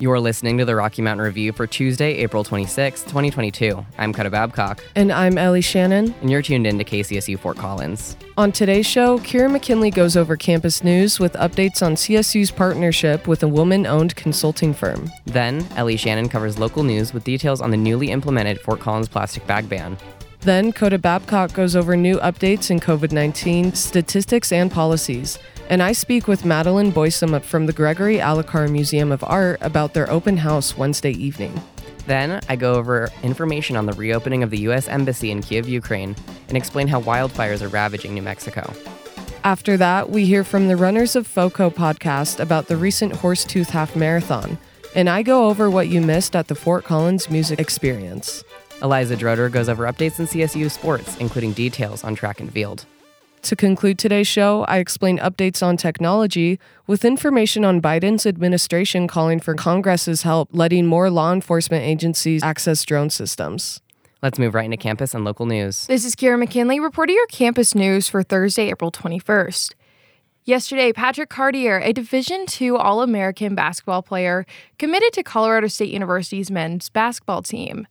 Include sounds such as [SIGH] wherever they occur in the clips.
You're listening to the Rocky Mountain Review for Tuesday, April 26, 2022. I'm Coda Babcock, And I'm Ellie Shannon. and you're tuned in to KCSU Fort Collins. On today's show, Kira McKinley goes over campus news with updates on CSU's partnership with a woman owned consulting firm. Then, Ellie Shannon covers local news with details on the newly implemented Fort Collins plastic bag ban. Then, Coda Babcock goes over new updates in COVID 19 statistics and policies. And I speak with Madeline Boysom from the Gregory Allicar Museum of Art about their open house Wednesday evening. Then, I go over information on the reopening of the U.S. Embassy in Kiev, Ukraine, and explain how wildfires are ravaging New Mexico. After that, we hear from the Runners of FOCO podcast about the recent Horsetooth Half Marathon. And I go over what you missed at the Fort Collins Music Experience. Eliza Droder goes over updates in CSU sports, including details on track and field. To conclude today's show, I explain updates on technology with information on Biden's administration calling for Congress's help letting more law enforcement agencies access drone systems. Let's move right into campus and local news. This is Kira McKinley reporting your campus news for Thursday, April 21st. Yesterday, Patrick Cartier, a Division II All American basketball player, committed to Colorado State University's men's basketball team.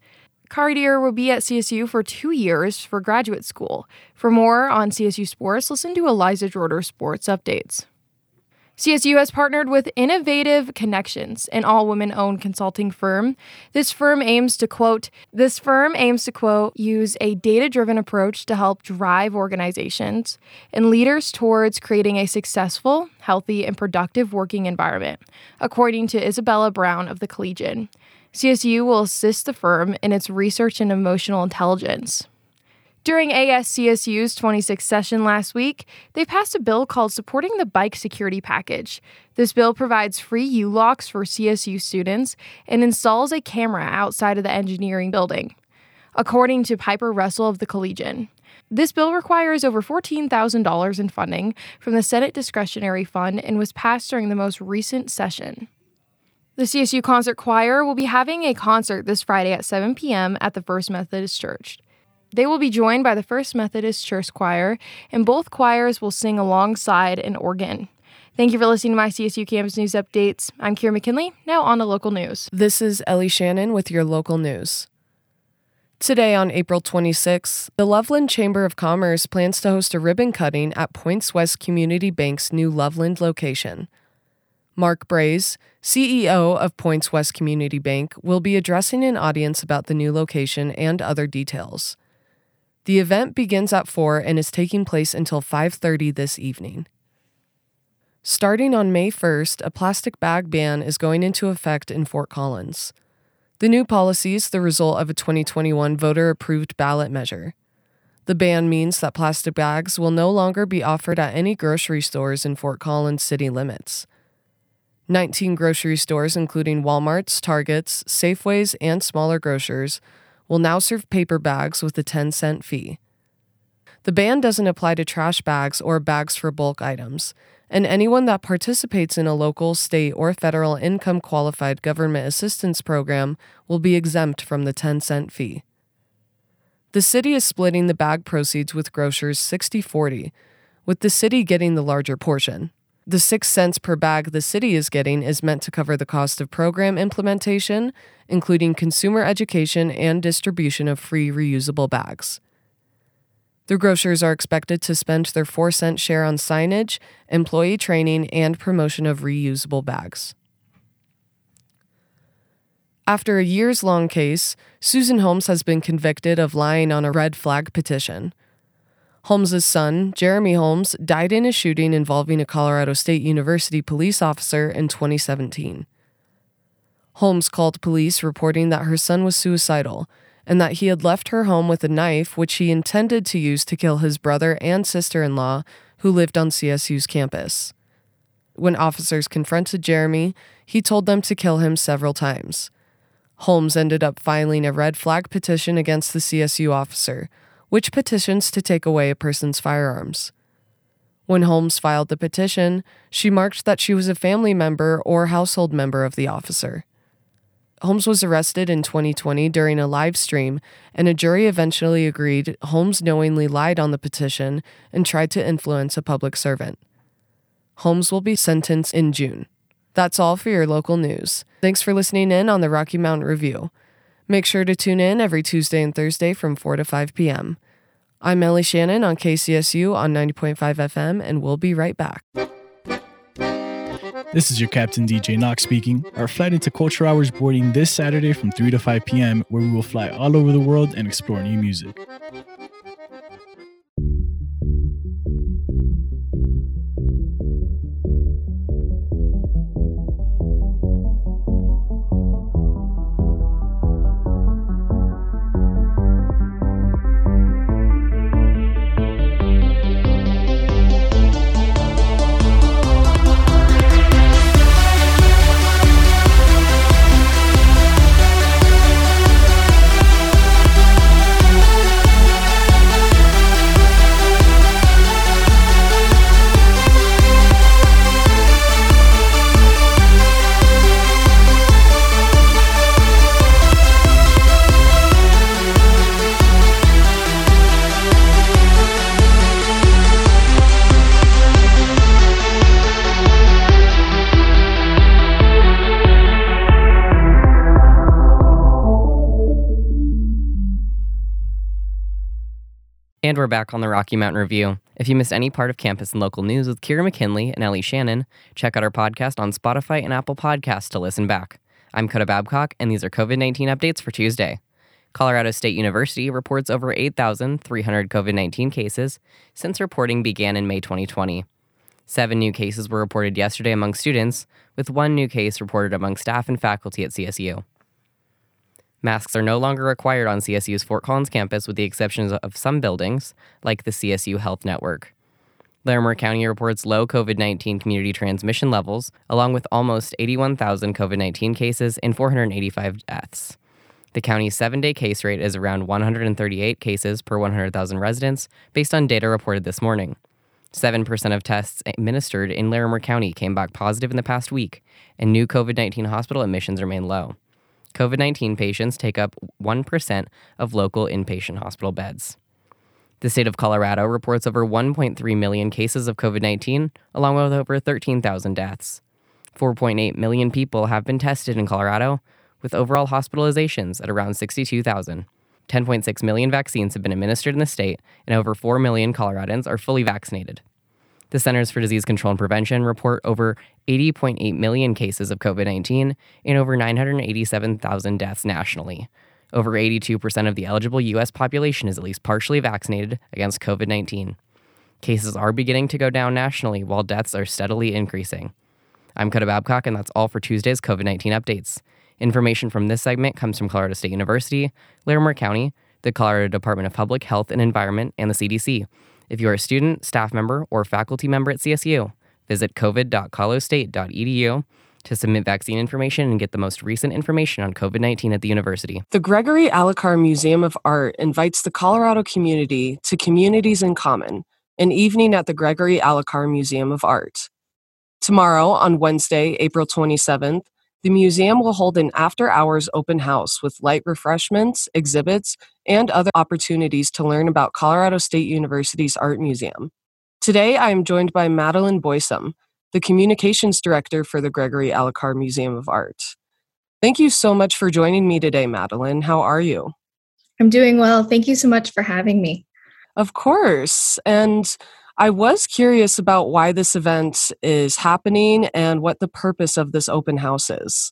Cartier will be at CSU for two years for graduate school. For more on CSU sports, listen to Eliza Droder Sports Updates. CSU has partnered with Innovative Connections, an all-women owned consulting firm. This firm aims to quote, this firm aims to quote, use a data-driven approach to help drive organizations and leaders towards creating a successful, healthy, and productive working environment, according to Isabella Brown of the Collegian. CSU will assist the firm in its research in emotional intelligence. During ASCSU's 26th session last week, they passed a bill called Supporting the Bike Security Package. This bill provides free U locks for CSU students and installs a camera outside of the engineering building, according to Piper Russell of the Collegian. This bill requires over $14,000 in funding from the Senate Discretionary Fund and was passed during the most recent session. The CSU Concert Choir will be having a concert this Friday at 7 p.m. at the First Methodist Church. They will be joined by the First Methodist Church Choir, and both choirs will sing alongside an organ. Thank you for listening to my CSU Campus News Updates. I'm Kira McKinley, now on to local news. This is Ellie Shannon with your local news. Today, on April 26th, the Loveland Chamber of Commerce plans to host a ribbon cutting at Points West Community Bank's new Loveland location. Mark Braze, CEO of Points West Community Bank, will be addressing an audience about the new location and other details. The event begins at 4 and is taking place until 5:30 this evening. Starting on May 1st, a plastic bag ban is going into effect in Fort Collins. The new policy is the result of a 2021 voter approved ballot measure. The ban means that plastic bags will no longer be offered at any grocery stores in Fort Collins city limits. 19 grocery stores, including Walmarts, Targets, Safeways, and smaller grocers, will now serve paper bags with a 10 cent fee. The ban doesn't apply to trash bags or bags for bulk items, and anyone that participates in a local, state, or federal income qualified government assistance program will be exempt from the 10 cent fee. The city is splitting the bag proceeds with grocers 60 40, with the city getting the larger portion. The 6 cents per bag the city is getting is meant to cover the cost of program implementation, including consumer education and distribution of free reusable bags. The grocers are expected to spend their 4 cent share on signage, employee training, and promotion of reusable bags. After a years long case, Susan Holmes has been convicted of lying on a red flag petition. Holmes's son, Jeremy Holmes, died in a shooting involving a Colorado State University police officer in 2017. Holmes called police reporting that her son was suicidal and that he had left her home with a knife which he intended to use to kill his brother and sister in law who lived on CSU's campus. When officers confronted Jeremy, he told them to kill him several times. Holmes ended up filing a red flag petition against the CSU officer, which petitions to take away a person's firearms. When Holmes filed the petition, she marked that she was a family member or household member of the officer. Holmes was arrested in 2020 during a live stream, and a jury eventually agreed Holmes knowingly lied on the petition and tried to influence a public servant. Holmes will be sentenced in June. That's all for your local news. Thanks for listening in on the Rocky Mountain Review. Make sure to tune in every Tuesday and Thursday from 4 to 5 p.m. I'm Ellie Shannon on KCSU on 90.5 FM, and we'll be right back. This is your Captain DJ Knox speaking. Our flight into Culture Hours boarding this Saturday from 3 to 5 p.m., where we will fly all over the world and explore new music. And we're back on the Rocky Mountain Review. If you missed any part of campus and local news with Kira McKinley and Ellie Shannon, check out our podcast on Spotify and Apple Podcasts to listen back. I'm Coda Babcock, and these are COVID 19 updates for Tuesday. Colorado State University reports over 8,300 COVID 19 cases since reporting began in May 2020. Seven new cases were reported yesterday among students, with one new case reported among staff and faculty at CSU. Masks are no longer required on CSU's Fort Collins campus with the exceptions of some buildings, like the CSU Health Network. Larimer County reports low COVID 19 community transmission levels, along with almost 81,000 COVID 19 cases and 485 deaths. The county's seven day case rate is around 138 cases per 100,000 residents, based on data reported this morning. 7% of tests administered in Larimer County came back positive in the past week, and new COVID 19 hospital admissions remain low. COVID 19 patients take up 1% of local inpatient hospital beds. The state of Colorado reports over 1.3 million cases of COVID 19, along with over 13,000 deaths. 4.8 million people have been tested in Colorado, with overall hospitalizations at around 62,000. 10.6 million vaccines have been administered in the state, and over 4 million Coloradans are fully vaccinated. The Centers for Disease Control and Prevention report over 80.8 million cases of COVID 19 and over 987,000 deaths nationally. Over 82% of the eligible U.S. population is at least partially vaccinated against COVID 19. Cases are beginning to go down nationally while deaths are steadily increasing. I'm Coda Babcock, and that's all for Tuesday's COVID 19 updates. Information from this segment comes from Colorado State University, Larimer County, the Colorado Department of Public Health and Environment, and the CDC. If you are a student, staff member, or faculty member at CSU, visit covid.colostate.edu to submit vaccine information and get the most recent information on COVID 19 at the university. The Gregory Allicar Museum of Art invites the Colorado community to Communities in Common, an evening at the Gregory Allicar Museum of Art. Tomorrow, on Wednesday, April 27th, the museum will hold an after hours open house with light refreshments, exhibits, and other opportunities to learn about Colorado State University's Art Museum. Today, I am joined by Madeline Boysom, the Communications Director for the Gregory Allicar Museum of Art. Thank you so much for joining me today, Madeline. How are you? I'm doing well. Thank you so much for having me. Of course. And I was curious about why this event is happening and what the purpose of this open house is.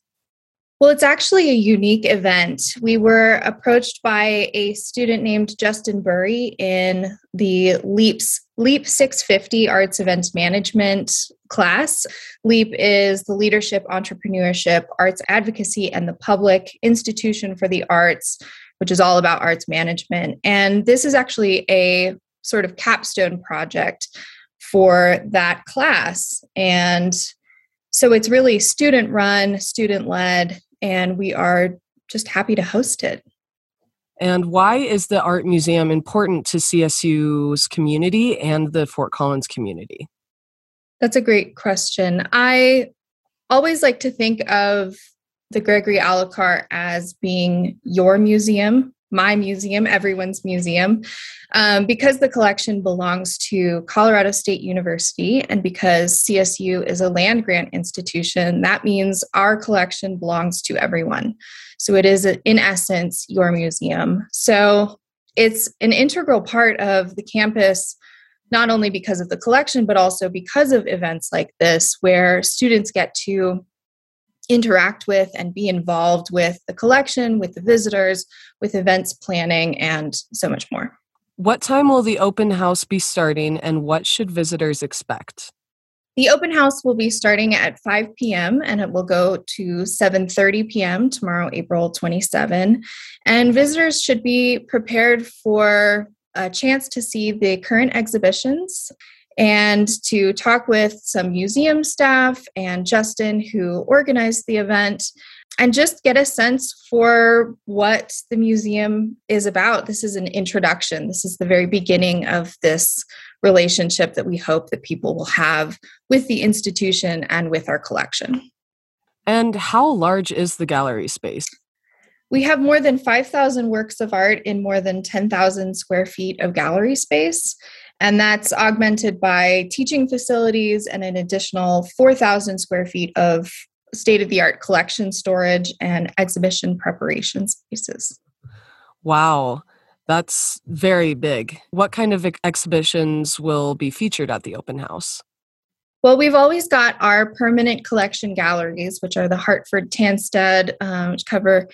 Well, it's actually a unique event. We were approached by a student named Justin Burry in the LEAP's LEAP 650 Arts Events Management class. LEAP is the Leadership, Entrepreneurship, Arts Advocacy, and the Public Institution for the Arts, which is all about arts management. And this is actually a sort of capstone project for that class. And so it's really student run, student led, and we are just happy to host it. And why is the Art Museum important to CSU's community and the Fort Collins community? That's a great question. I always like to think of the Gregory Allicar as being your museum my museum, everyone's museum, um, because the collection belongs to Colorado State University and because CSU is a land grant institution, that means our collection belongs to everyone. So it is, in essence, your museum. So it's an integral part of the campus not only because of the collection, but also because of events like this, where students get to interact with and be involved with the collection, with the visitors, with events planning, and so much more. What time will the open house be starting and what should visitors expect? The open house will be starting at 5 p.m. and it will go to 7:30 p.m. tomorrow, April 27. And visitors should be prepared for a chance to see the current exhibitions and to talk with some museum staff and Justin, who organized the event, and just get a sense for what the museum is about. This is an introduction, this is the very beginning of this relationship that we hope that people will have with the institution and with our collection. And how large is the gallery space? We have more than 5,000 works of art in more than 10,000 square feet of gallery space. And that's augmented by teaching facilities and an additional 4,000 square feet of state of the art collection storage and exhibition preparation spaces. Wow, that's very big. What kind of ex- exhibitions will be featured at the open house? Well, we've always got our permanent collection galleries, which are the Hartford Tansted, um, which cover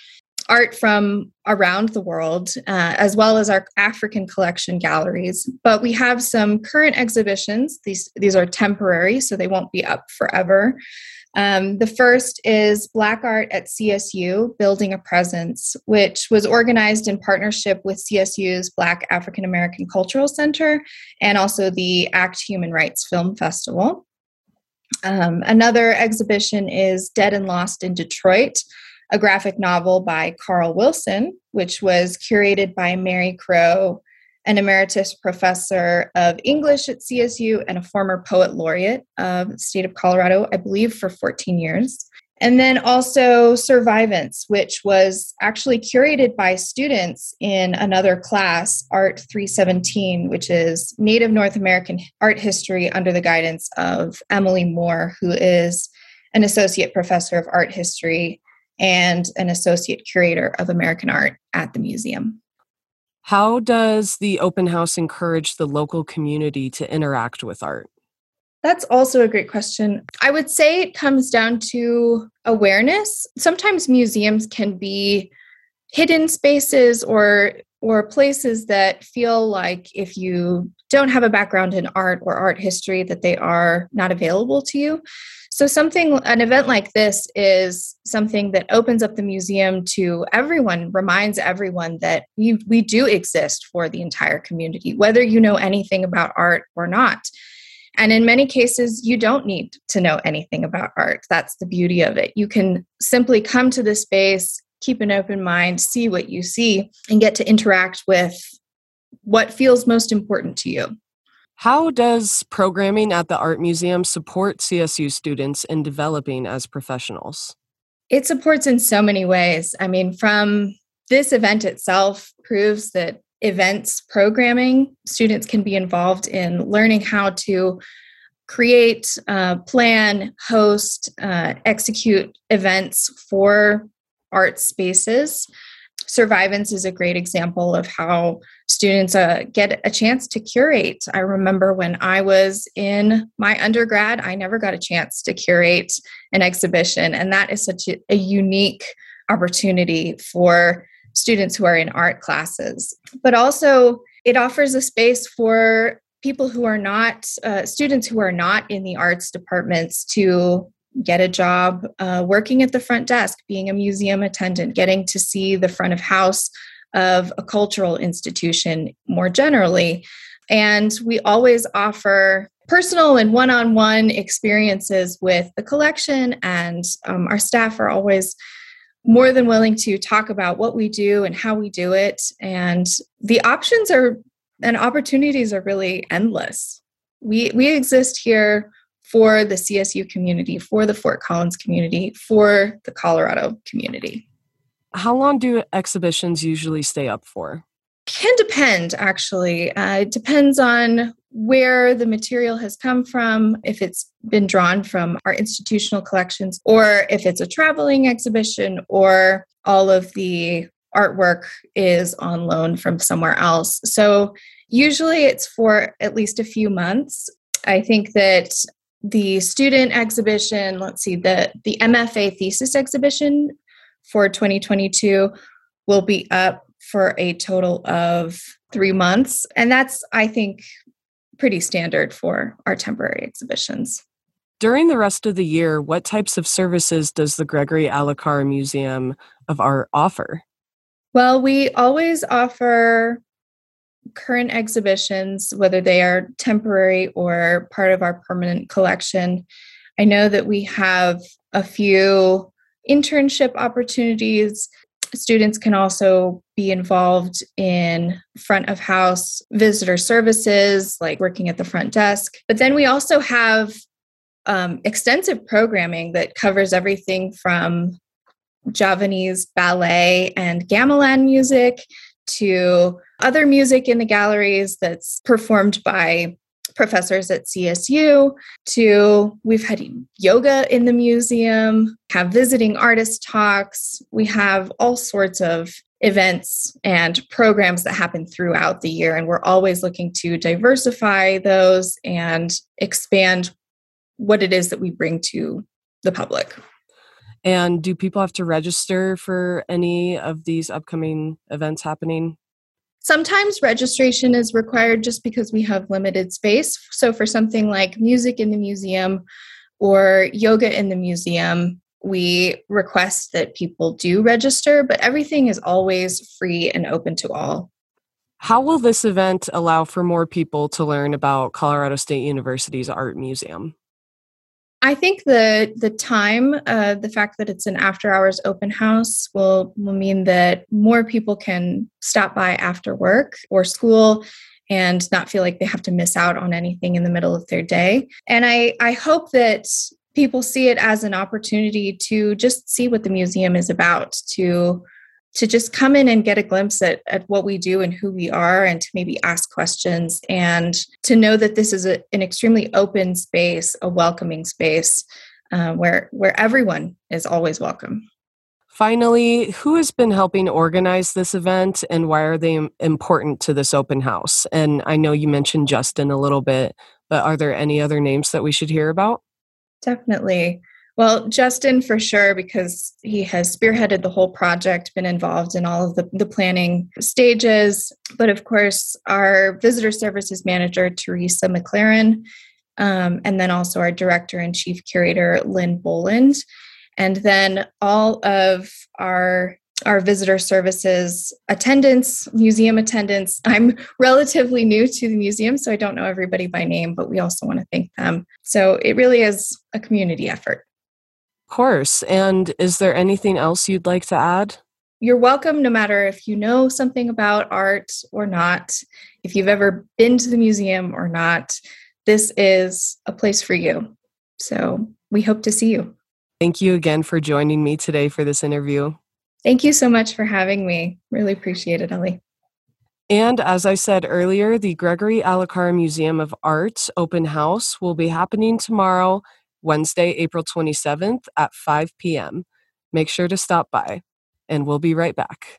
art from around the world, uh, as well as our African collection galleries. But we have some current exhibitions. These, these are temporary, so they won't be up forever. Um, the first is Black Art at CSU, Building a Presence, which was organized in partnership with CSU's Black African American Cultural Center and also the ACT Human Rights Film Festival. Um, another exhibition is Dead and Lost in Detroit, a graphic novel by Carl Wilson, which was curated by Mary Crow, an emeritus professor of English at CSU and a former poet laureate of the state of Colorado, I believe, for 14 years. And then also Survivance, which was actually curated by students in another class, Art 317, which is Native North American art history under the guidance of Emily Moore, who is an associate professor of art history and an associate curator of American art at the museum. How does the open house encourage the local community to interact with art? That's also a great question. I would say it comes down to awareness. Sometimes museums can be hidden spaces or or places that feel like if you don't have a background in art or art history that they are not available to you. So, something, an event like this is something that opens up the museum to everyone, reminds everyone that we, we do exist for the entire community, whether you know anything about art or not. And in many cases, you don't need to know anything about art. That's the beauty of it. You can simply come to the space, keep an open mind, see what you see, and get to interact with what feels most important to you. How does programming at the Art Museum support CSU students in developing as professionals? It supports in so many ways. I mean, from this event itself proves that events programming, students can be involved in learning how to create, uh, plan, host, uh, execute events for art spaces Survivance is a great example of how students uh, get a chance to curate. I remember when I was in my undergrad, I never got a chance to curate an exhibition, and that is such a, a unique opportunity for students who are in art classes. But also, it offers a space for people who are not uh, students who are not in the arts departments to get a job uh, working at the front desk, being a museum attendant, getting to see the front of house of a cultural institution more generally. And we always offer personal and one on one experiences with the collection, and um, our staff are always more than willing to talk about what we do and how we do it. And the options are and opportunities are really endless. We, we exist here for the CSU community, for the Fort Collins community, for the Colorado community. How long do exhibitions usually stay up for? Can depend, actually. Uh, it depends on where the material has come from, if it's been drawn from our institutional collections, or if it's a traveling exhibition, or all of the artwork is on loan from somewhere else. So usually it's for at least a few months. I think that the student exhibition, let's see, the, the MFA thesis exhibition for 2022 will be up for a total of three months. And that's, I think, pretty standard for our temporary exhibitions. During the rest of the year, what types of services does the Gregory Allicar Museum of Art offer? Well, we always offer current exhibitions, whether they are temporary or part of our permanent collection. I know that we have a few internship opportunities. Students can also be involved in front of house visitor services, like working at the front desk. But then we also have um, extensive programming that covers everything from Javanese ballet and gamelan music to other music in the galleries that's performed by professors at CSU to we've had yoga in the museum, have visiting artist talks, we have all sorts of events and programs that happen throughout the year and we're always looking to diversify those and expand what it is that we bring to the public. And do people have to register for any of these upcoming events happening? Sometimes registration is required just because we have limited space. So, for something like music in the museum or yoga in the museum, we request that people do register, but everything is always free and open to all. How will this event allow for more people to learn about Colorado State University's art museum? I think the the time, uh, the fact that it's an after hours open house will will mean that more people can stop by after work or school and not feel like they have to miss out on anything in the middle of their day. And I I hope that people see it as an opportunity to just see what the museum is about to to just come in and get a glimpse at, at what we do and who we are and to maybe ask questions and to know that this is a, an extremely open space a welcoming space uh, where where everyone is always welcome. Finally who has been helping organize this event and why are they important to this open house? And i know you mentioned justin a little bit but are there any other names that we should hear about? Definitely well, Justin, for sure, because he has spearheaded the whole project, been involved in all of the, the planning stages. But of course, our visitor services manager, Teresa McLaren, um, and then also our director and chief curator, Lynn Boland. And then all of our our visitor services attendants, museum attendants. [LAUGHS] I'm relatively new to the museum, so I don't know everybody by name, but we also want to thank them. So it really is a community effort course. And is there anything else you'd like to add? You're welcome no matter if you know something about art or not, if you've ever been to the museum or not. This is a place for you. So we hope to see you. Thank you again for joining me today for this interview. Thank you so much for having me. Really appreciate it, Ellie. And as I said earlier, the Gregory Allicar Museum of Art open house will be happening tomorrow Wednesday, April 27th at 5 p.m. Make sure to stop by, and we'll be right back.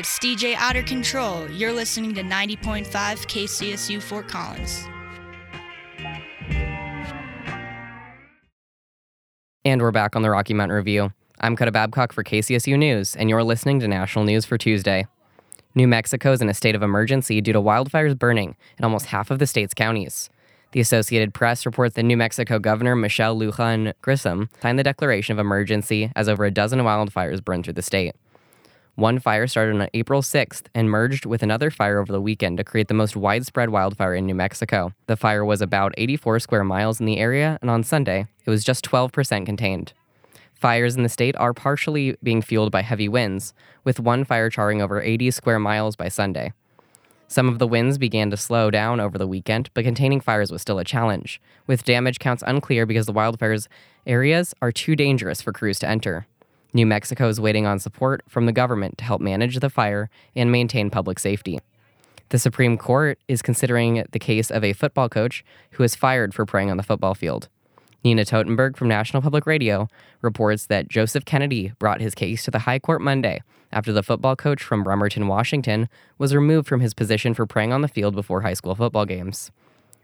It's DJ Outer Control. You're listening to 90.5 KCSU Fort Collins. And we're back on the Rocky Mountain Review. I'm Coda Babcock for KCSU News, and you're listening to National News for Tuesday. New Mexico is in a state of emergency due to wildfires burning in almost half of the state's counties. The Associated Press reports that New Mexico Governor Michelle Lujan Grisham signed the declaration of emergency as over a dozen wildfires burned through the state. One fire started on April 6th and merged with another fire over the weekend to create the most widespread wildfire in New Mexico. The fire was about 84 square miles in the area, and on Sunday, it was just 12% contained. Fires in the state are partially being fueled by heavy winds, with one fire charring over 80 square miles by Sunday. Some of the winds began to slow down over the weekend, but containing fires was still a challenge, with damage counts unclear because the wildfires areas are too dangerous for crews to enter. New Mexico is waiting on support from the government to help manage the fire and maintain public safety. The Supreme Court is considering the case of a football coach who was fired for praying on the football field. Nina Totenberg from National Public Radio reports that Joseph Kennedy brought his case to the High Court Monday after the football coach from Bremerton, Washington, was removed from his position for praying on the field before high school football games.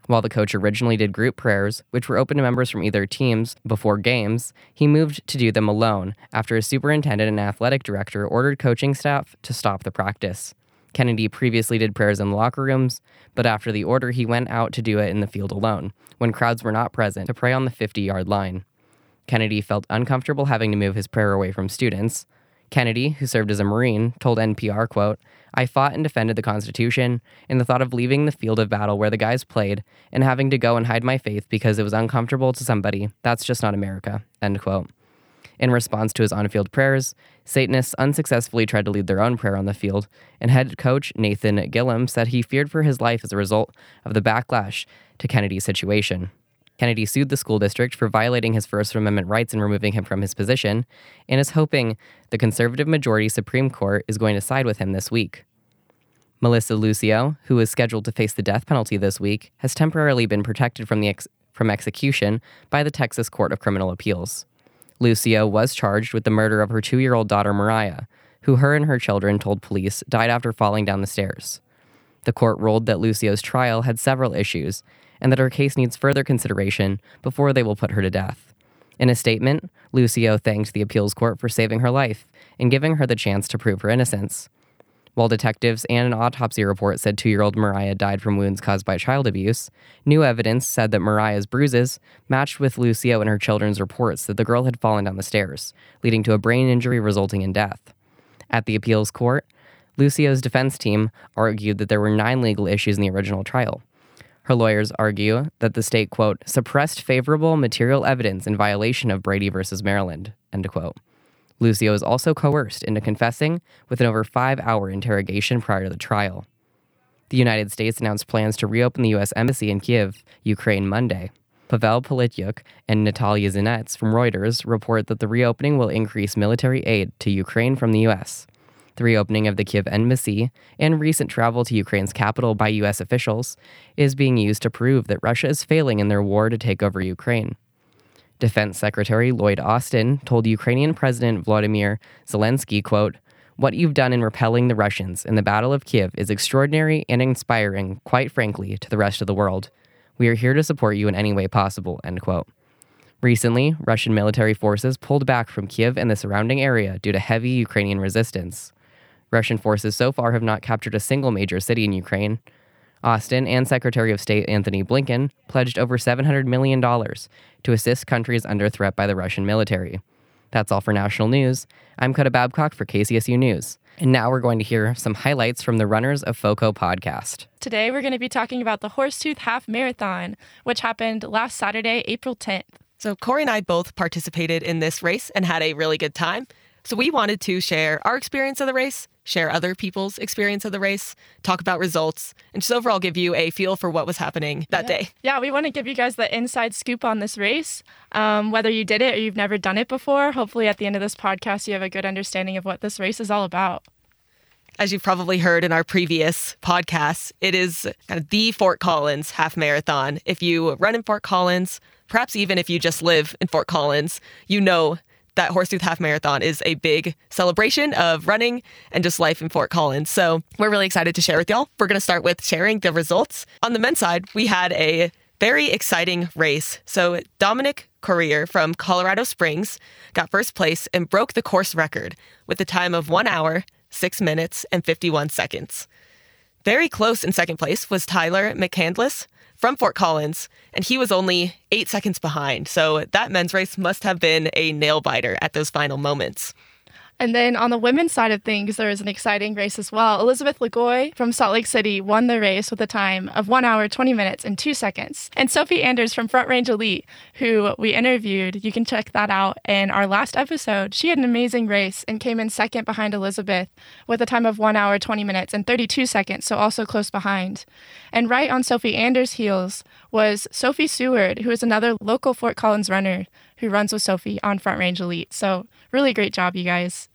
While the coach originally did group prayers, which were open to members from either teams before games, he moved to do them alone after a superintendent and athletic director ordered coaching staff to stop the practice. Kennedy previously did prayers in locker rooms, but after the order, he went out to do it in the field alone, when crowds were not present, to pray on the 50 yard line. Kennedy felt uncomfortable having to move his prayer away from students. Kennedy, who served as a Marine, told NPR, quote, I fought and defended the Constitution, and the thought of leaving the field of battle where the guys played and having to go and hide my faith because it was uncomfortable to somebody, that's just not America, end quote. In response to his on field prayers, Satanists unsuccessfully tried to lead their own prayer on the field, and head coach Nathan Gillam said he feared for his life as a result of the backlash to Kennedy's situation. Kennedy sued the school district for violating his First Amendment rights and removing him from his position, and is hoping the conservative majority Supreme Court is going to side with him this week. Melissa Lucio, who is scheduled to face the death penalty this week, has temporarily been protected from, the ex- from execution by the Texas Court of Criminal Appeals. Lucio was charged with the murder of her two year old daughter Mariah, who her and her children told police died after falling down the stairs. The court ruled that Lucio's trial had several issues and that her case needs further consideration before they will put her to death. In a statement, Lucio thanked the appeals court for saving her life and giving her the chance to prove her innocence. While detectives and an autopsy report said two year old Mariah died from wounds caused by child abuse, new evidence said that Mariah's bruises matched with Lucio and her children's reports that the girl had fallen down the stairs, leading to a brain injury resulting in death. At the appeals court, Lucio's defense team argued that there were nine legal issues in the original trial. Her lawyers argue that the state, quote, suppressed favorable material evidence in violation of Brady versus Maryland, end quote. Lucio is also coerced into confessing with an over five hour interrogation prior to the trial. The United States announced plans to reopen the U.S. Embassy in Kiev, Ukraine, Monday. Pavel Polityuk and Natalia Zinets from Reuters report that the reopening will increase military aid to Ukraine from the U.S. The reopening of the Kiev embassy and recent travel to Ukraine's capital by U.S. officials is being used to prove that Russia is failing in their war to take over Ukraine. Defense Secretary Lloyd Austin told Ukrainian President Vladimir Zelensky, quote, What you've done in repelling the Russians in the Battle of Kiev is extraordinary and inspiring, quite frankly, to the rest of the world. We are here to support you in any way possible, end quote. Recently, Russian military forces pulled back from Kiev and the surrounding area due to heavy Ukrainian resistance. Russian forces so far have not captured a single major city in Ukraine, Austin and Secretary of State Anthony Blinken pledged over $700 million to assist countries under threat by the Russian military. That's all for national news. I'm Coda Babcock for KCSU News. And now we're going to hear some highlights from the Runners of FOCO podcast. Today we're going to be talking about the Horsetooth Half Marathon, which happened last Saturday, April 10th. So, Corey and I both participated in this race and had a really good time. So, we wanted to share our experience of the race share other people's experience of the race, talk about results, and just overall give you a feel for what was happening that yeah. day. Yeah, we want to give you guys the inside scoop on this race. Um, whether you did it or you've never done it before, hopefully at the end of this podcast, you have a good understanding of what this race is all about. As you've probably heard in our previous podcasts, it is kind of the Fort Collins half marathon. If you run in Fort Collins, perhaps even if you just live in Fort Collins, you know that Horsetooth Half Marathon is a big celebration of running and just life in Fort Collins. So we're really excited to share with y'all. We're going to start with sharing the results. On the men's side, we had a very exciting race. So Dominic Korir from Colorado Springs got first place and broke the course record with a time of one hour, six minutes, and 51 seconds. Very close in second place was Tyler McCandless from Fort Collins, and he was only eight seconds behind. So that men's race must have been a nail biter at those final moments. And then on the women's side of things, there was an exciting race as well. Elizabeth Lagoy from Salt Lake City won the race with a time of 1 hour, 20 minutes, and 2 seconds. And Sophie Anders from Front Range Elite, who we interviewed, you can check that out in our last episode. She had an amazing race and came in second behind Elizabeth with a time of 1 hour, 20 minutes, and 32 seconds, so also close behind. And right on Sophie Anders' heels was Sophie Seward, who is another local Fort Collins runner who runs with Sophie on Front Range Elite. So, really great job, you guys.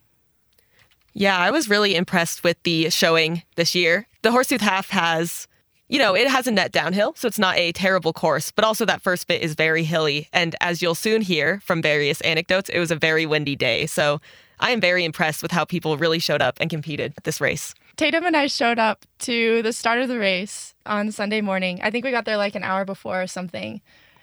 Yeah, I was really impressed with the showing this year. The Horsetooth Half has, you know, it has a net downhill, so it's not a terrible course, but also that first bit is very hilly. And as you'll soon hear from various anecdotes, it was a very windy day. So I am very impressed with how people really showed up and competed at this race. Tatum and I showed up to the start of the race on Sunday morning. I think we got there like an hour before or something.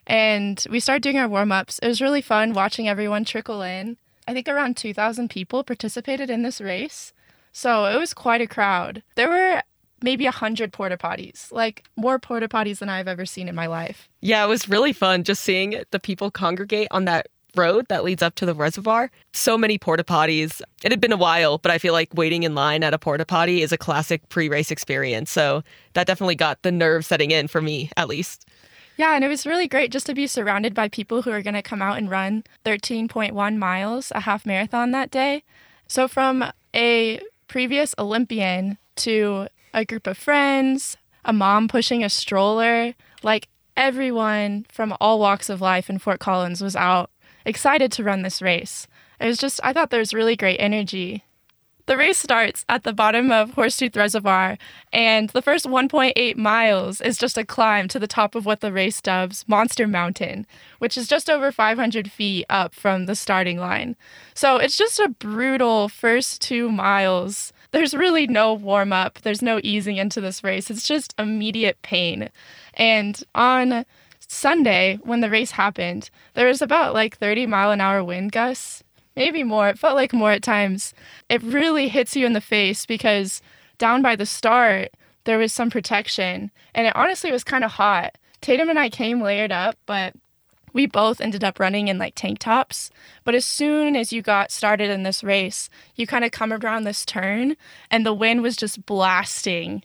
And we started doing our warm ups. It was really fun watching everyone trickle in. I think around 2,000 people participated in this race. So it was quite a crowd. There were maybe 100 porta potties, like more porta potties than I've ever seen in my life. Yeah, it was really fun just seeing the people congregate on that road that leads up to the reservoir. So many porta potties. It had been a while, but I feel like waiting in line at a porta potty is a classic pre race experience. So that definitely got the nerve setting in for me, at least. Yeah, and it was really great just to be surrounded by people who are going to come out and run 13.1 miles, a half marathon that day. So, from a previous Olympian to a group of friends, a mom pushing a stroller, like everyone from all walks of life in Fort Collins was out excited to run this race. It was just, I thought there was really great energy. The race starts at the bottom of Horsetooth Reservoir, and the first 1.8 miles is just a climb to the top of what the race dubs Monster Mountain, which is just over 500 feet up from the starting line. So it's just a brutal first two miles. There's really no warm up, there's no easing into this race. It's just immediate pain. And on Sunday, when the race happened, there was about like 30 mile an hour wind gusts maybe more. It felt like more at times. It really hits you in the face because down by the start, there was some protection. And it honestly was kind of hot. Tatum and I came layered up, but we both ended up running in like tank tops. But as soon as you got started in this race, you kind of come around this turn, and the wind was just blasting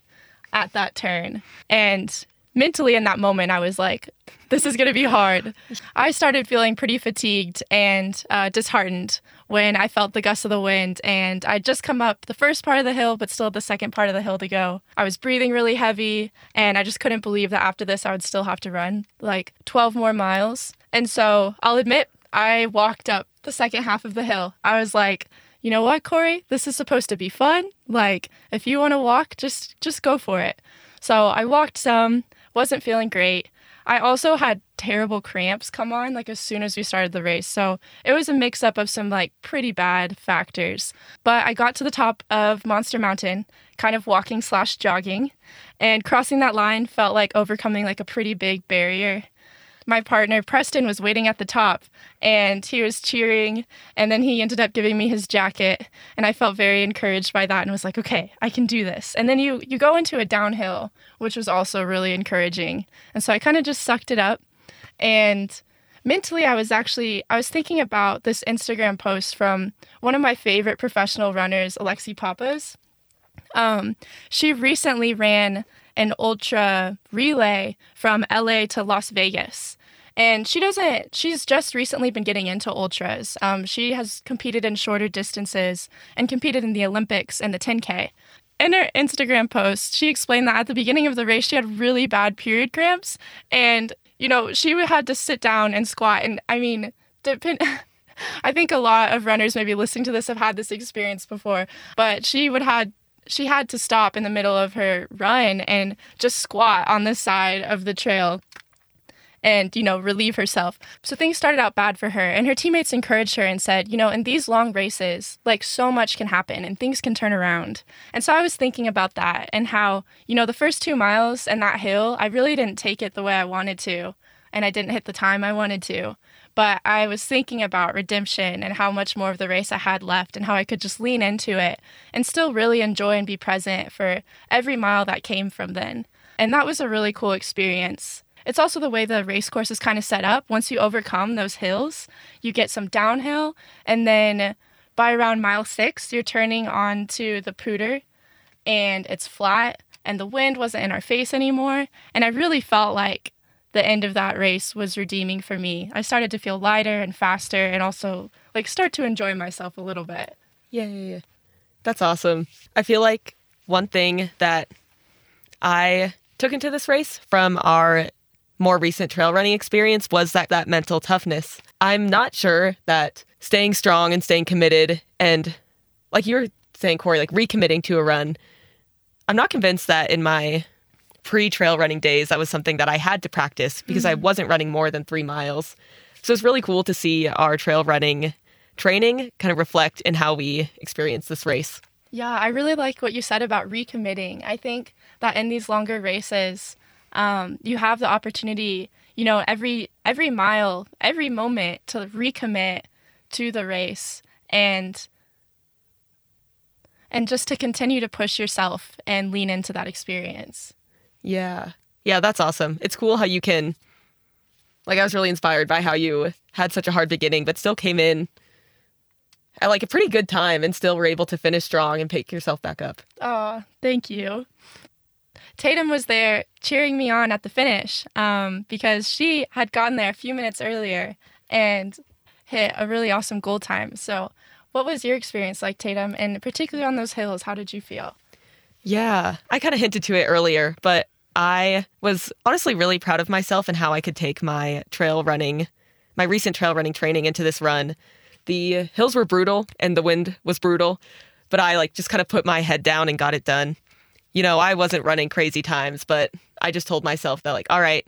at that turn. And mentally in that moment, I was like, this is going to be hard. I started feeling pretty fatigued and uh, disheartened when I felt the gust of the wind. And I'd just come up the first part of the hill, but still the second part of the hill to go. I was breathing really heavy, and I just couldn't believe that after this, I would still have to run like 12 more miles. And so I'll admit, I walked up the second half of the hill. I was like, you know what, Corey? This is supposed to be fun. Like, if you want to walk, just just go for it. So I walked some wasn't feeling great. I also had terrible cramps come on like as soon as we started the race. So it was a mix up of some like pretty bad factors. But I got to the top of Monster Mountain, kind of walking slash jogging, and crossing that line felt like overcoming like a pretty big barrier my partner Preston was waiting at the top and he was cheering and then he ended up giving me his jacket and I felt very encouraged by that and was like okay I can do this. And then you you go into a downhill which was also really encouraging. And so I kind of just sucked it up. And mentally I was actually I was thinking about this Instagram post from one of my favorite professional runners Alexi Pappas. um, she recently ran an ultra relay from LA to Las Vegas. And she doesn't, she's just recently been getting into ultras. Um, she has competed in shorter distances and competed in the Olympics and the 10K. In her Instagram post, she explained that at the beginning of the race, she had really bad period cramps. And, you know, she had to sit down and squat. And I mean, depend. [LAUGHS] I think a lot of runners maybe listening to this have had this experience before, but she would have she had to stop in the middle of her run and just squat on the side of the trail. and, you know, relieve herself. So things started out bad for her. And her teammates encouraged her and said, you know, in these long races, like so much can happen and things can turn around. And so I was thinking about that and how, you know, the first two miles and that hill, I really didn't take it the way I wanted to. And I didn't hit the time I wanted to. But I was thinking about redemption and how much more of the race I had left and how I could just lean into it and still really enjoy and be present for every mile that came from then. And that was a really cool experience. It's also the way the race course is kind of set up. Once you overcome those hills, you get some downhill, and then by around mile six, you're turning onto the Poudre and it's flat, and the wind wasn't in our face anymore. And I really felt like the end of that race was redeeming for me. I started to feel lighter and faster, and also like start to enjoy myself a little bit. Yeah, yeah, yeah. That's awesome. I feel like one thing that I took into this race from our more recent trail running experience was that that mental toughness. I'm not sure that staying strong and staying committed and like you were saying Corey like recommitting to a run. I'm not convinced that in my pre-trail running days that was something that I had to practice because mm-hmm. I wasn't running more than 3 miles. So it's really cool to see our trail running training kind of reflect in how we experience this race. Yeah, I really like what you said about recommitting. I think that in these longer races, um, you have the opportunity, you know, every every mile, every moment to recommit to the race and and just to continue to push yourself and lean into that experience. Yeah. Yeah, that's awesome. It's cool how you can like I was really inspired by how you had such a hard beginning but still came in at like a pretty good time and still were able to finish strong and pick yourself back up. Oh, thank you. Tatum was there cheering me on at the finish um, because she had gotten there a few minutes earlier and hit a really awesome goal time. So, what was your experience like, Tatum? And particularly on those hills, how did you feel? Yeah, I kind of hinted to it earlier, but I was honestly really proud of myself and how I could take my trail running, my recent trail running training into this run. The hills were brutal and the wind was brutal, but I like just kind of put my head down and got it done you know, I wasn't running crazy times, but I just told myself that, like, all right,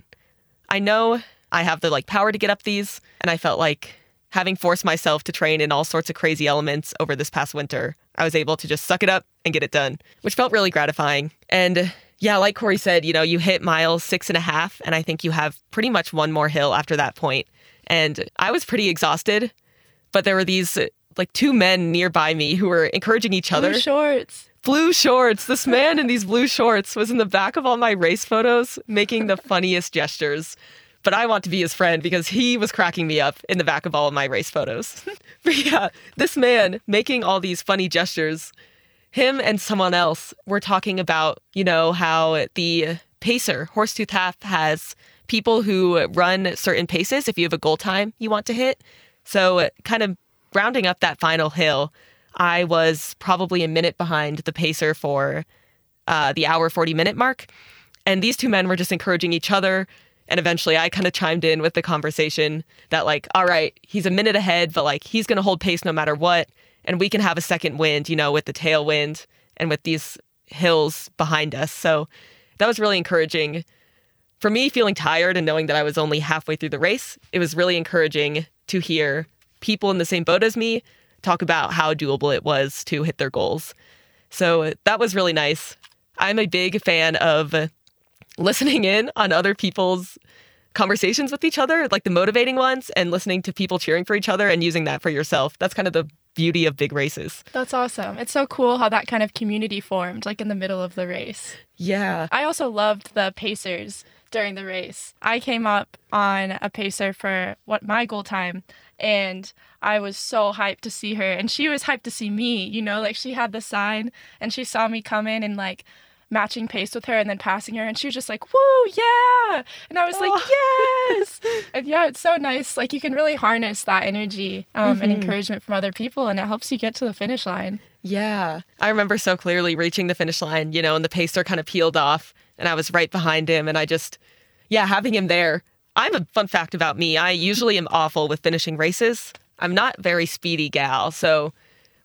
I know I have the like power to get up these. And I felt like having forced myself to train in all sorts of crazy elements over this past winter, I was able to just suck it up and get it done, which felt really gratifying. And yeah, like Corey said, you know, you hit miles six and a half, and I think you have pretty much one more hill after that point. And I was pretty exhausted, but there were these like two men nearby me who were encouraging each other. Blue shorts blue shorts. This man in these blue shorts was in the back of all my race photos making the [LAUGHS] funniest gestures. But I want to be his friend because he was cracking me up in the back of all of my race photos. [LAUGHS] but yeah, this man making all these funny gestures, him and someone else were talking about, you know, how the pacer, Horsetooth Half, has people who run certain paces if you have a goal time you want to hit. So, kind of rounding up that final hill, I was probably a minute behind the pacer for uh, the hour 40 minute mark. And these two men were just encouraging each other. And eventually I kind of chimed in with the conversation that, like, all right, he's a minute ahead, but like he's going to hold pace no matter what. And we can have a second wind, you know, with the tailwind and with these hills behind us. So that was really encouraging. For me, feeling tired and knowing that I was only halfway through the race, it was really encouraging to hear people in the same boat as me talk about how doable it was to hit their goals. So that was really nice. I'm a big fan of listening in on other people's conversations with each other, like the motivating ones, and listening to people cheering for each other and using that for yourself. That's kind of the beauty of big races. That's awesome. It's so cool how that kind of community formed, like in the middle of the race. Yeah. I also loved the Pacers during the race. I came up on a pacer for what my goal time and I was so hyped to see her and she was hyped to see me, you know, like she had the sign and she saw me come in and like matching pace with her and then passing her and she was just like, "Woo, yeah." And I was oh. like, "Yes." [LAUGHS] and yeah, it's so nice. Like you can really harness that energy um, mm-hmm. and encouragement from other people and it helps you get to the finish line. Yeah. I remember so clearly reaching the finish line, you know, and the pacer kind of peeled off and I was right behind him and I just yeah, having him there I'm a fun fact about me. I usually am awful with finishing races. I'm not very speedy gal. So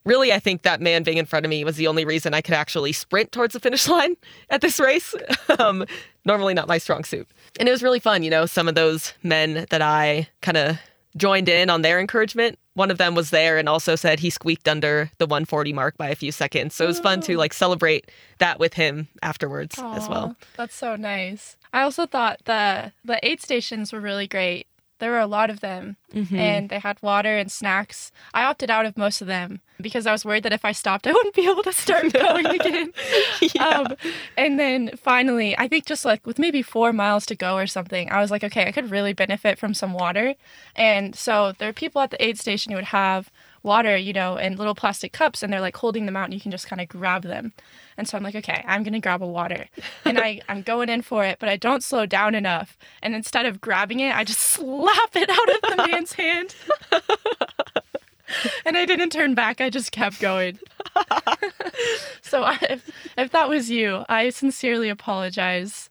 really, I think that man being in front of me was the only reason I could actually sprint towards the finish [LAUGHS] line at this race. [LAUGHS] um, normally not my strong suit. And it was really fun, you know, some of those men that I kind of joined in on their encouragement. One of them was there and also said he squeaked under the 140 mark by a few seconds. So it was fun to like celebrate that with him afterwards as well. That's so nice. I also thought the the aid stations were really great. There were a lot of them, Mm-hmm. and they had water and snacks. I opted out of most of them because I was worried that if I stopped, [LAUGHS] I wouldn't be able to start [LAUGHS] going again. [LAUGHS] um, and then finally, I think just like with maybe four miles to go or something, I was like, okay, I could really benefit from some water. And so there are people at the aid station who would have water, you know, in little plastic cups, and they're like holding them out, and you can just kind of grab them. And so I'm like, okay, I'm gonna grab a water, and I I'm going in for it, but I don't slow down enough, and instead of grabbing it, I just [LAUGHS] slap it out of the man's hand. [LAUGHS] And I didn't turn back. I just kept going. [LAUGHS] so I, if, if that was you, I sincerely apologize.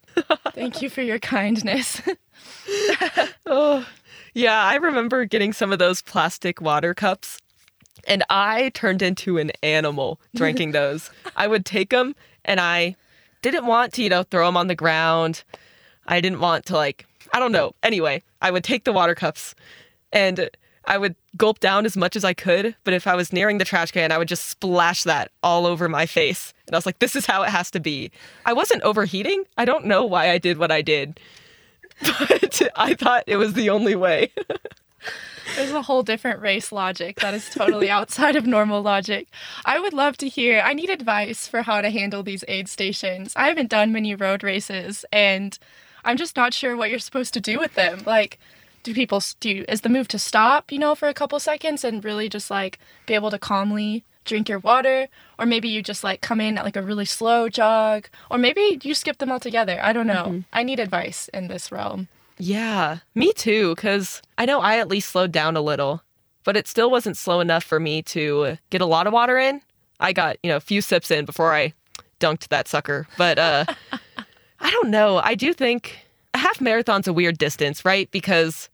Thank you for your kindness. Oh, yeah. I remember getting some of those plastic water cups, and I turned into an animal [LAUGHS] drinking those. I would take them, and I didn't want to, you know, throw them on the ground. I didn't want to, like, I don't know. Anyway, I would take the water cups and I would gulp down as much as I could. But if I was nearing the trash can, I would just splash that all over my face. And I was like, this is how it has to be. I wasn't overheating. I don't know why I did what I did, [LAUGHS] but I thought it was the only way. [LAUGHS] There's a whole different race logic that is totally outside of normal logic. I would love to hear. I need advice for how to handle these aid stations. I haven't done many road races, and I'm just not sure what you're supposed to do with them. Like, do people do? Is the move to stop, you know, for a couple seconds and really just like be able to calmly drink your water, or maybe you just like come in at like a really slow jog, or maybe you skip them altogether. I don't know. Mm-hmm. I need advice in this realm. Yeah, me too, because I know I at least slowed down a little, but it still wasn't slow enough for me to get a lot of water in. I got, you know, a few sips in before I dunked that sucker. But uh, [LAUGHS] I don't know. I do think a half marathon's a weird distance, right? Because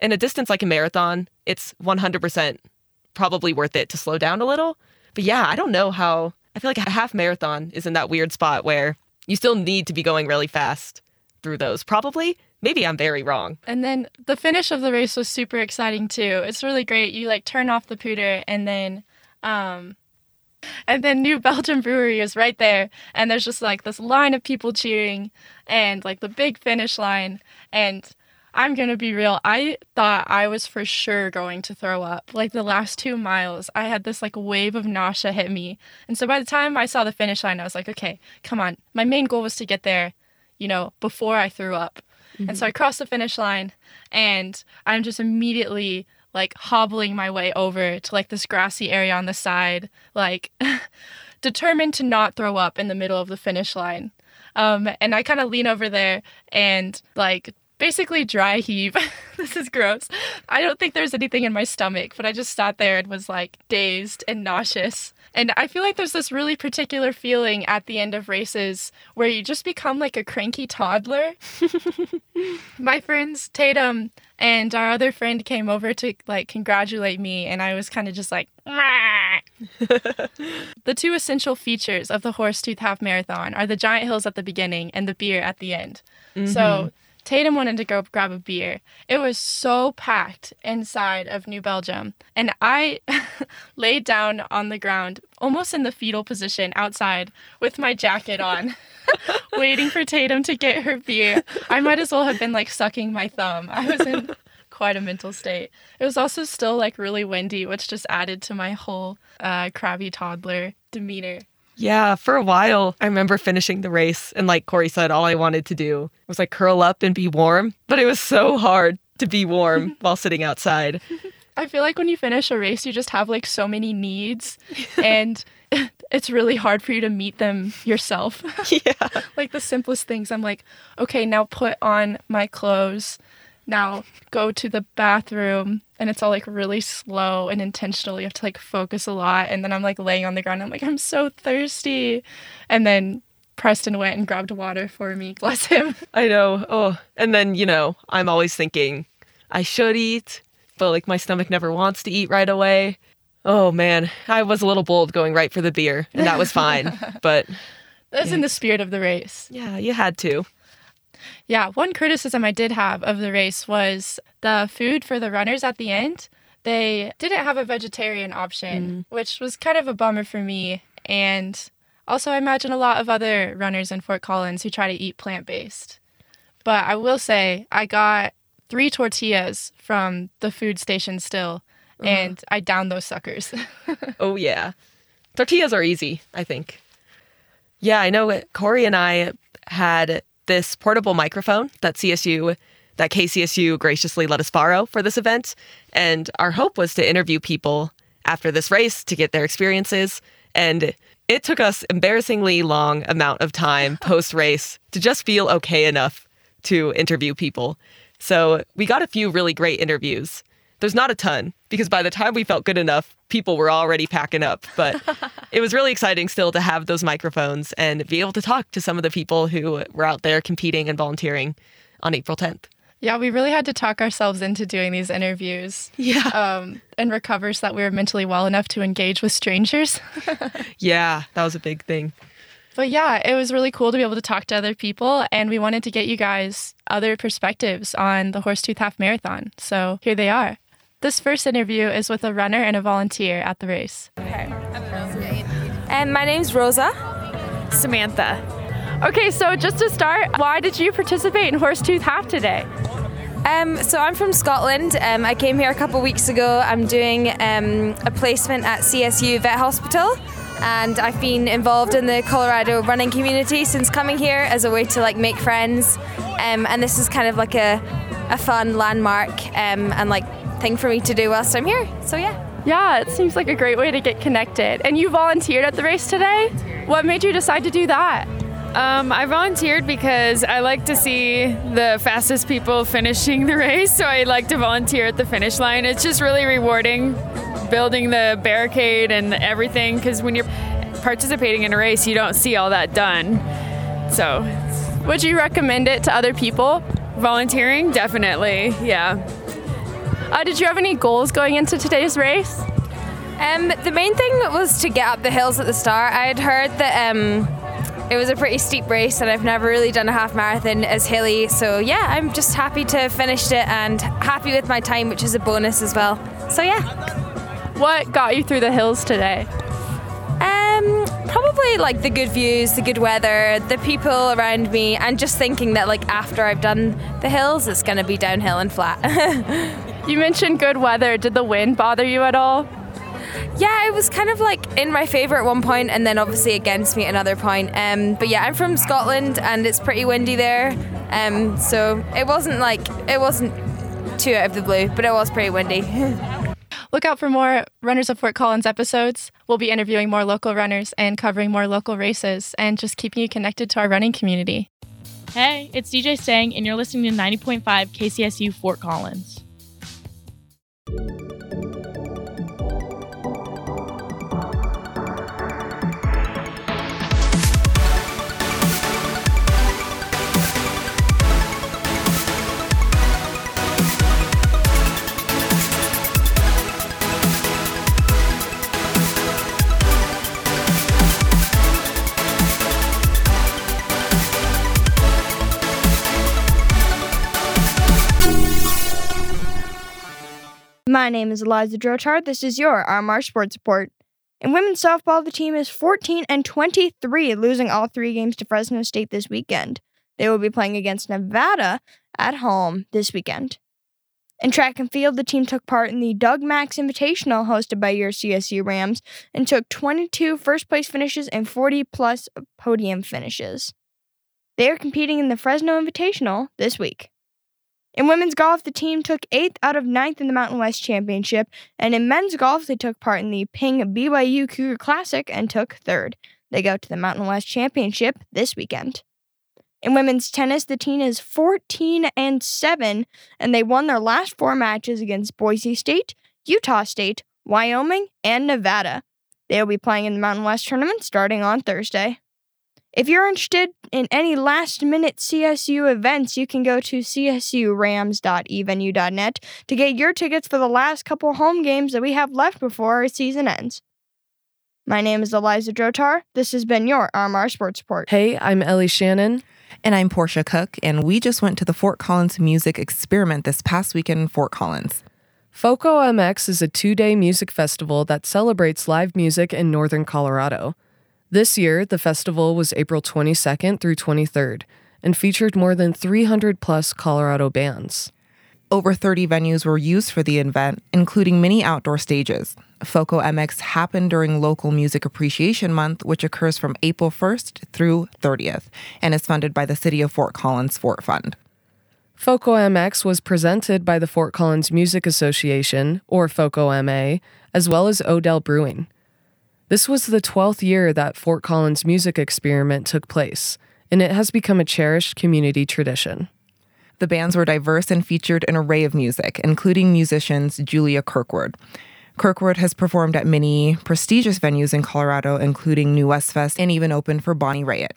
in a distance like a marathon, it's 100% probably worth it to slow down a little. But yeah, I don't know how. I feel like a half marathon is in that weird spot where you still need to be going really fast through those. Probably. Maybe I'm very wrong. And then the finish of the race was super exciting too. It's really great. You like turn off the Poudre and then um and then New Belgium Brewery is right there and there's just like this line of people cheering and like the big finish line and I'm going to be real. I thought I was for sure going to throw up. Like the last 2 miles, I had this like wave of nausea hit me. And so by the time I saw the finish line, I was like, "Okay, come on. My main goal was to get there, you know, before I threw up." And so I cross the finish line and I'm just immediately like hobbling my way over to like this grassy area on the side, like [LAUGHS] determined to not throw up in the middle of the finish line. Um, and I kind of lean over there and like basically dry heave. [LAUGHS] this is gross. I don't think there's anything in my stomach, but I just sat there and was like dazed and nauseous. And I feel like there's this really particular feeling at the end of races where you just become like a cranky toddler. [LAUGHS] my friends Tatum and our other friend came over to like congratulate me and I was kind of just like [LAUGHS] the two essential features of the Horsetooth Half Marathon are the giant hills at the beginning and the beer at the end. So mm-hmm. Tatum wanted to go grab a beer. It was so packed inside of New Belgium. And I [LAUGHS] laid down on the ground, almost in the fetal position outside with my jacket on, [LAUGHS] waiting for Tatum to get her beer. I might as well have been like sucking my thumb. I was in [LAUGHS] quite a mental state. It was also still like really windy, which just added to my whole uh, crabby toddler demeanor. Yeah, for a while, I remember finishing the race, and like Corey said, all I wanted to do was like curl up and be warm. But it was so hard to be warm [LAUGHS] while sitting outside. I feel like when you finish a race, you just have like so many needs, [LAUGHS] and [LAUGHS] it's really hard for you to meet them yourself. yeah. like the simplest things. I'm like, okay, now put on my clothes. Now go to the bathroom. And it's all like really slow and intentional. You have to like focus a lot. And then I'm like laying on the ground. I'm like, I'm so thirsty. And then Preston went and grabbed water for me. [LAUGHS] Bless him. I know. Oh, and then, you know, I'm always thinking I should eat, but like my stomach never wants to eat right away. Oh man, I was a little bold going right for the beer, and that was fine. [LAUGHS] but That's in the spirit of the race. yeah, you had to. Yeah, one criticism I did have of the race was the food for the runners at the end. They didn't have a vegetarian option, mm. which was kind of a bummer for me. And also, I imagine a lot of other runners in Fort Collins who try to eat plant based. But I will say, I got three tortillas from the food station still, uh-huh. and I downed those suckers. [LAUGHS] Oh yeah, tortillas are easy. I think. Yeah, I know. Corey and I had this portable microphone that CSU, that KCSU graciously let us borrow for this event, and our hope was to interview people after this race to get their experiences. And it took us embarrassingly long amount of time [LAUGHS] post race to just feel okay enough to interview people. So we got a few really great interviews. There's not a ton because by the time we felt good enough, people were already packing up. But [LAUGHS] it was really exciting still to have those microphones and be able to talk to some of the people who were out there competing and volunteering on April 10th. yeah, we really had to talk ourselves into doing these interviews Yeah. um, and recover so that we were mentally well enough to engage with strangers. [LAUGHS] Yeah, that was a big thing. But yeah, it was really cool to be able to talk to other people, and we wanted to get you guys other perspectives on the Horsetooth Half Marathon. So here they are. This first interview is with a runner and a volunteer at the race. And my name's Rosa. Samantha. Okay, so just to start, why did you participate in Horsetooth Half today? Um, so I'm from Scotland. Um, I came here a couple weeks ago. I'm doing um, a placement at CSU Vet Hospital, and I've been involved in the Colorado running community since coming here as a way to like make friends. Um, and this is kind of like a, a fun landmark um, and like thing for me to do whilst I'm here. So yeah. Yeah, it seems like a great way to get connected. And you volunteered at the race today? What made you decide to do that? Um, I volunteered because I like to see the fastest people finishing the [LAUGHS] race, so I like to volunteer at the finish line. It's just really rewarding building the barricade and everything because when you're participating in a race, you don't see all that done. So, Would you recommend it to other people? volunteering, definitely, yeah. Uh, did you have any goals going into today's race? Um, the main thing was to get up the hills at the start. I had heard that um, it was a pretty steep race, and I've never really done a half marathon as hilly. So yeah, I'm just happy to have finished it and happy with my time, which is a bonus as well. So yeah, What got you through the hills today? um, probably like the good views, the good weather, the people around me, and just thinking that like after I've done the hills, it's gonna be downhill and flat. [LAUGHS] You mentioned good weather. Did the wind bother you at all? Yeah, it was kind of like in my favour at one point, and then obviously against me at another point. Um, but yeah, I'm from Scotland, and it's pretty windy there. Um, so it wasn't like it wasn't too out of the blue, but it was pretty windy. [LAUGHS] Look out for more Runners of Fort Collins episodes. We'll be interviewing more local runners and covering more local races and just keeping you connected to our running community. Hey, it's DJ Sang, and you're listening to 90.5 KCSU Fort Collins you My name is Eliza Drotar. This is your RMR Sports Report. In women's softball, the team is 14 and 23, losing all three games to Fresno State this weekend. They will be playing against Nevada at home this weekend. In track and field, the team took part in the Doug Max Invitational hosted by your CSU Rams and took 22 first place finishes and 40 plus podium finishes. They are competing in the Fresno Invitational this week. In women's golf, the team took eighth out of ninth in the Mountain West Championship, and in men's golf, they took part in the Ping BYU Cougar Classic and took third. They go to the Mountain West Championship this weekend. In women's tennis, the team is 14 and 7, and they won their last four matches against Boise State, Utah State, Wyoming, and Nevada. They will be playing in the Mountain West tournament starting on Thursday. If you're interested in any last minute CSU events, you can go to csurams.evenue.net to get your tickets for the last couple home games that we have left before our season ends. My name is Eliza Drotar. This has been your RMR Sports Report. Hey, I'm Ellie Shannon. And I'm Portia Cook, and we just went to the Fort Collins Music Experiment this past weekend in Fort Collins. FOCO MX is a two day music festival that celebrates live music in northern Colorado. This year, the festival was April 22nd through 23rd and featured more than 300 plus Colorado bands. Over 30 venues were used for the event, including many outdoor stages. FOCO MX happened during Local Music Appreciation Month, which occurs from April 1st through 30th and is funded by the City of Fort Collins Fort Fund. FOCO MX was presented by the Fort Collins Music Association, or FOCO MA, as well as Odell Brewing. This was the 12th year that Fort Collins Music Experiment took place, and it has become a cherished community tradition. The bands were diverse and featured an array of music, including musicians Julia Kirkwood. Kirkwood has performed at many prestigious venues in Colorado, including New West Fest, and even opened for Bonnie Raitt.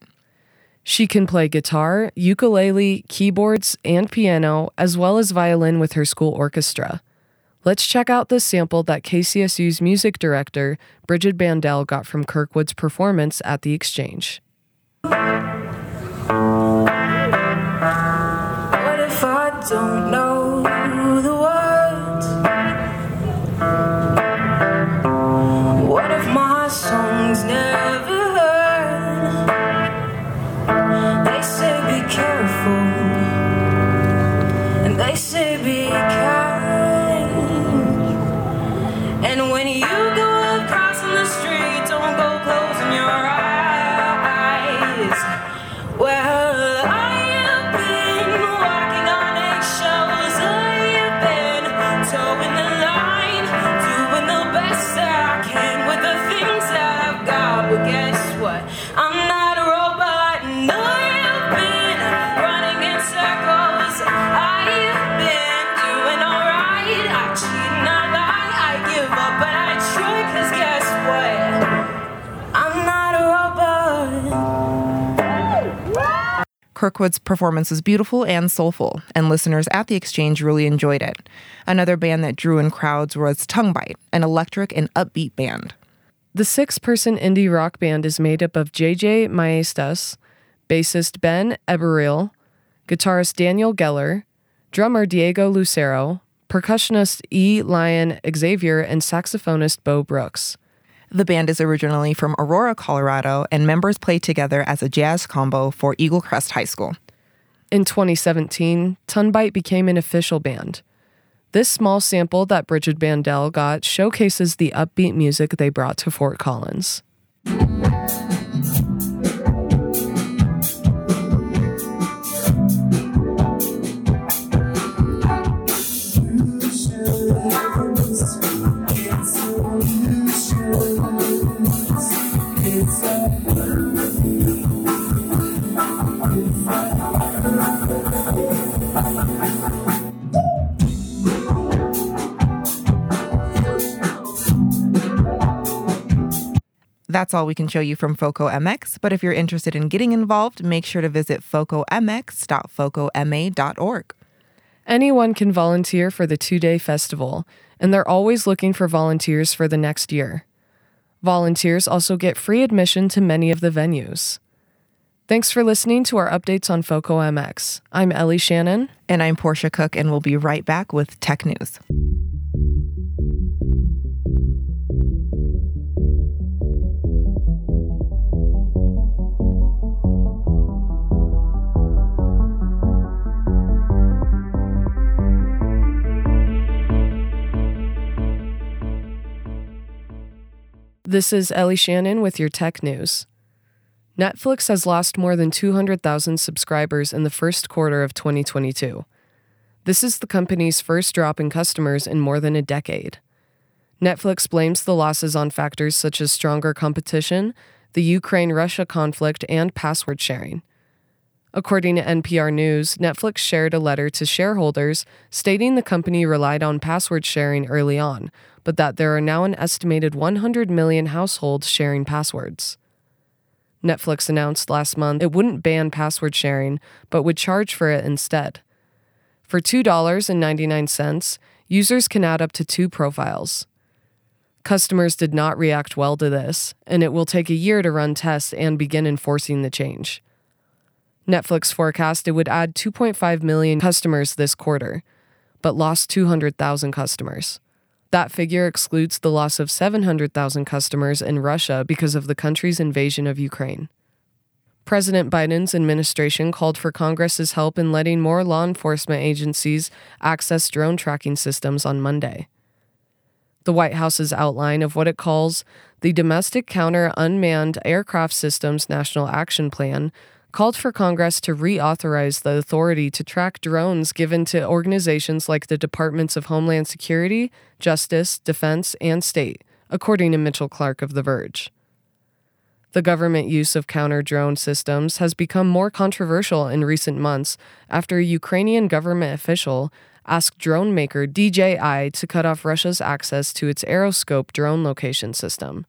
She can play guitar, ukulele, keyboards, and piano, as well as violin with her school orchestra. Let's check out this sample that KCSU's music director, Bridget Bandel, got from Kirkwood's performance at the Exchange. What if I don't know Kirkwood's performance was beautiful and soulful, and listeners at the exchange really enjoyed it. Another band that drew in crowds was Tongue Bite, an electric and upbeat band. The six person indie rock band is made up of JJ Maestas, bassist Ben Eberil, guitarist Daniel Geller, drummer Diego Lucero, percussionist E. Lyon Xavier, and saxophonist Bo Brooks. The band is originally from Aurora, Colorado, and members play together as a jazz combo for Eaglecrest High School. In 2017, Tongue Bite became an official band. This small sample that Bridget Bandel got showcases the upbeat music they brought to Fort Collins. That's all we can show you from FOCO MX, but if you're interested in getting involved, make sure to visit focomx.focoma.org. Anyone can volunteer for the two day festival, and they're always looking for volunteers for the next year. Volunteers also get free admission to many of the venues. Thanks for listening to our updates on FOCO MX. I'm Ellie Shannon. And I'm Portia Cook, and we'll be right back with tech news. This is Ellie Shannon with your tech news. Netflix has lost more than 200,000 subscribers in the first quarter of 2022. This is the company's first drop in customers in more than a decade. Netflix blames the losses on factors such as stronger competition, the Ukraine Russia conflict, and password sharing. According to NPR News, Netflix shared a letter to shareholders stating the company relied on password sharing early on, but that there are now an estimated 100 million households sharing passwords. Netflix announced last month it wouldn't ban password sharing, but would charge for it instead. For $2.99, users can add up to two profiles. Customers did not react well to this, and it will take a year to run tests and begin enforcing the change. Netflix forecast it would add 2.5 million customers this quarter, but lost 200,000 customers. That figure excludes the loss of 700,000 customers in Russia because of the country's invasion of Ukraine. President Biden's administration called for Congress's help in letting more law enforcement agencies access drone tracking systems on Monday. The White House's outline of what it calls the Domestic Counter Unmanned Aircraft Systems National Action Plan called for Congress to reauthorize the authority to track drones given to organizations like the Departments of Homeland Security, Justice, Defense, and State, according to Mitchell Clark of The Verge. The government use of counter drone systems has become more controversial in recent months after a Ukrainian government official asked drone maker DJI to cut off Russia's access to its Aeroscope drone location system.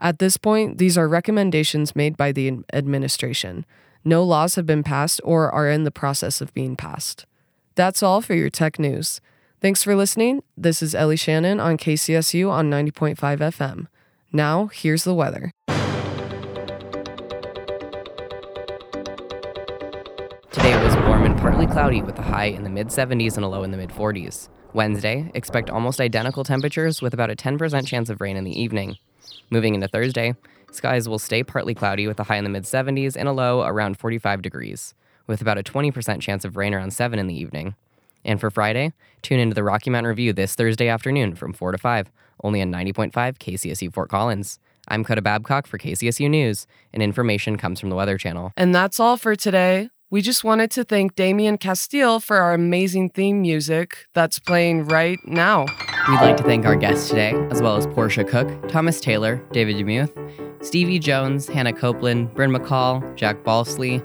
At this point, these are recommendations made by the administration. No laws have been passed or are in the process of being passed. That's all for your tech news. Thanks for listening. This is Ellie Shannon on KCSU on 90.5 FM. Now, here's the weather. Today it was warm and partly cloudy with a high in the mid 70s and a low in the mid 40s. Wednesday, expect almost identical temperatures with about a 10% chance of rain in the evening. Moving into Thursday, skies will stay partly cloudy with a high in the mid 70s and a low around 45 degrees, with about a 20% chance of rain around 7 in the evening. And for Friday, tune into the Rocky Mountain Review this Thursday afternoon from 4 to 5, only on 90.5 KCSU Fort Collins. I'm Coda Babcock for KCSU News, and information comes from the Weather Channel. And that's all for today. We just wanted to thank Damian Castile for our amazing theme music that's playing right now. We'd like to thank our guests today, as well as Portia Cook, Thomas Taylor, David Demuth, Stevie Jones, Hannah Copeland, Bryn McCall, Jack Balsley,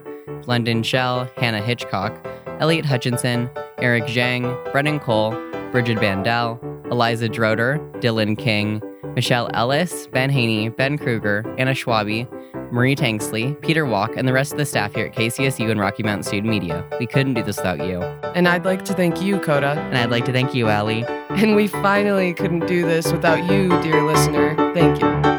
London Shell, Hannah Hitchcock, Elliot Hutchinson, Eric Zhang, Brennan Cole, Bridget Bandel, Eliza Drotar, Dylan King, Michelle Ellis, Ben Haney, Ben Kruger, Anna Schwabi, Marie Tanksley, Peter Walk, and the rest of the staff here at KCSU and Rocky Mountain Student Media. We couldn't do this without you. And I'd like to thank you, Coda. And I'd like to thank you, Allie. And we finally couldn't do this without you, dear listener. Thank you.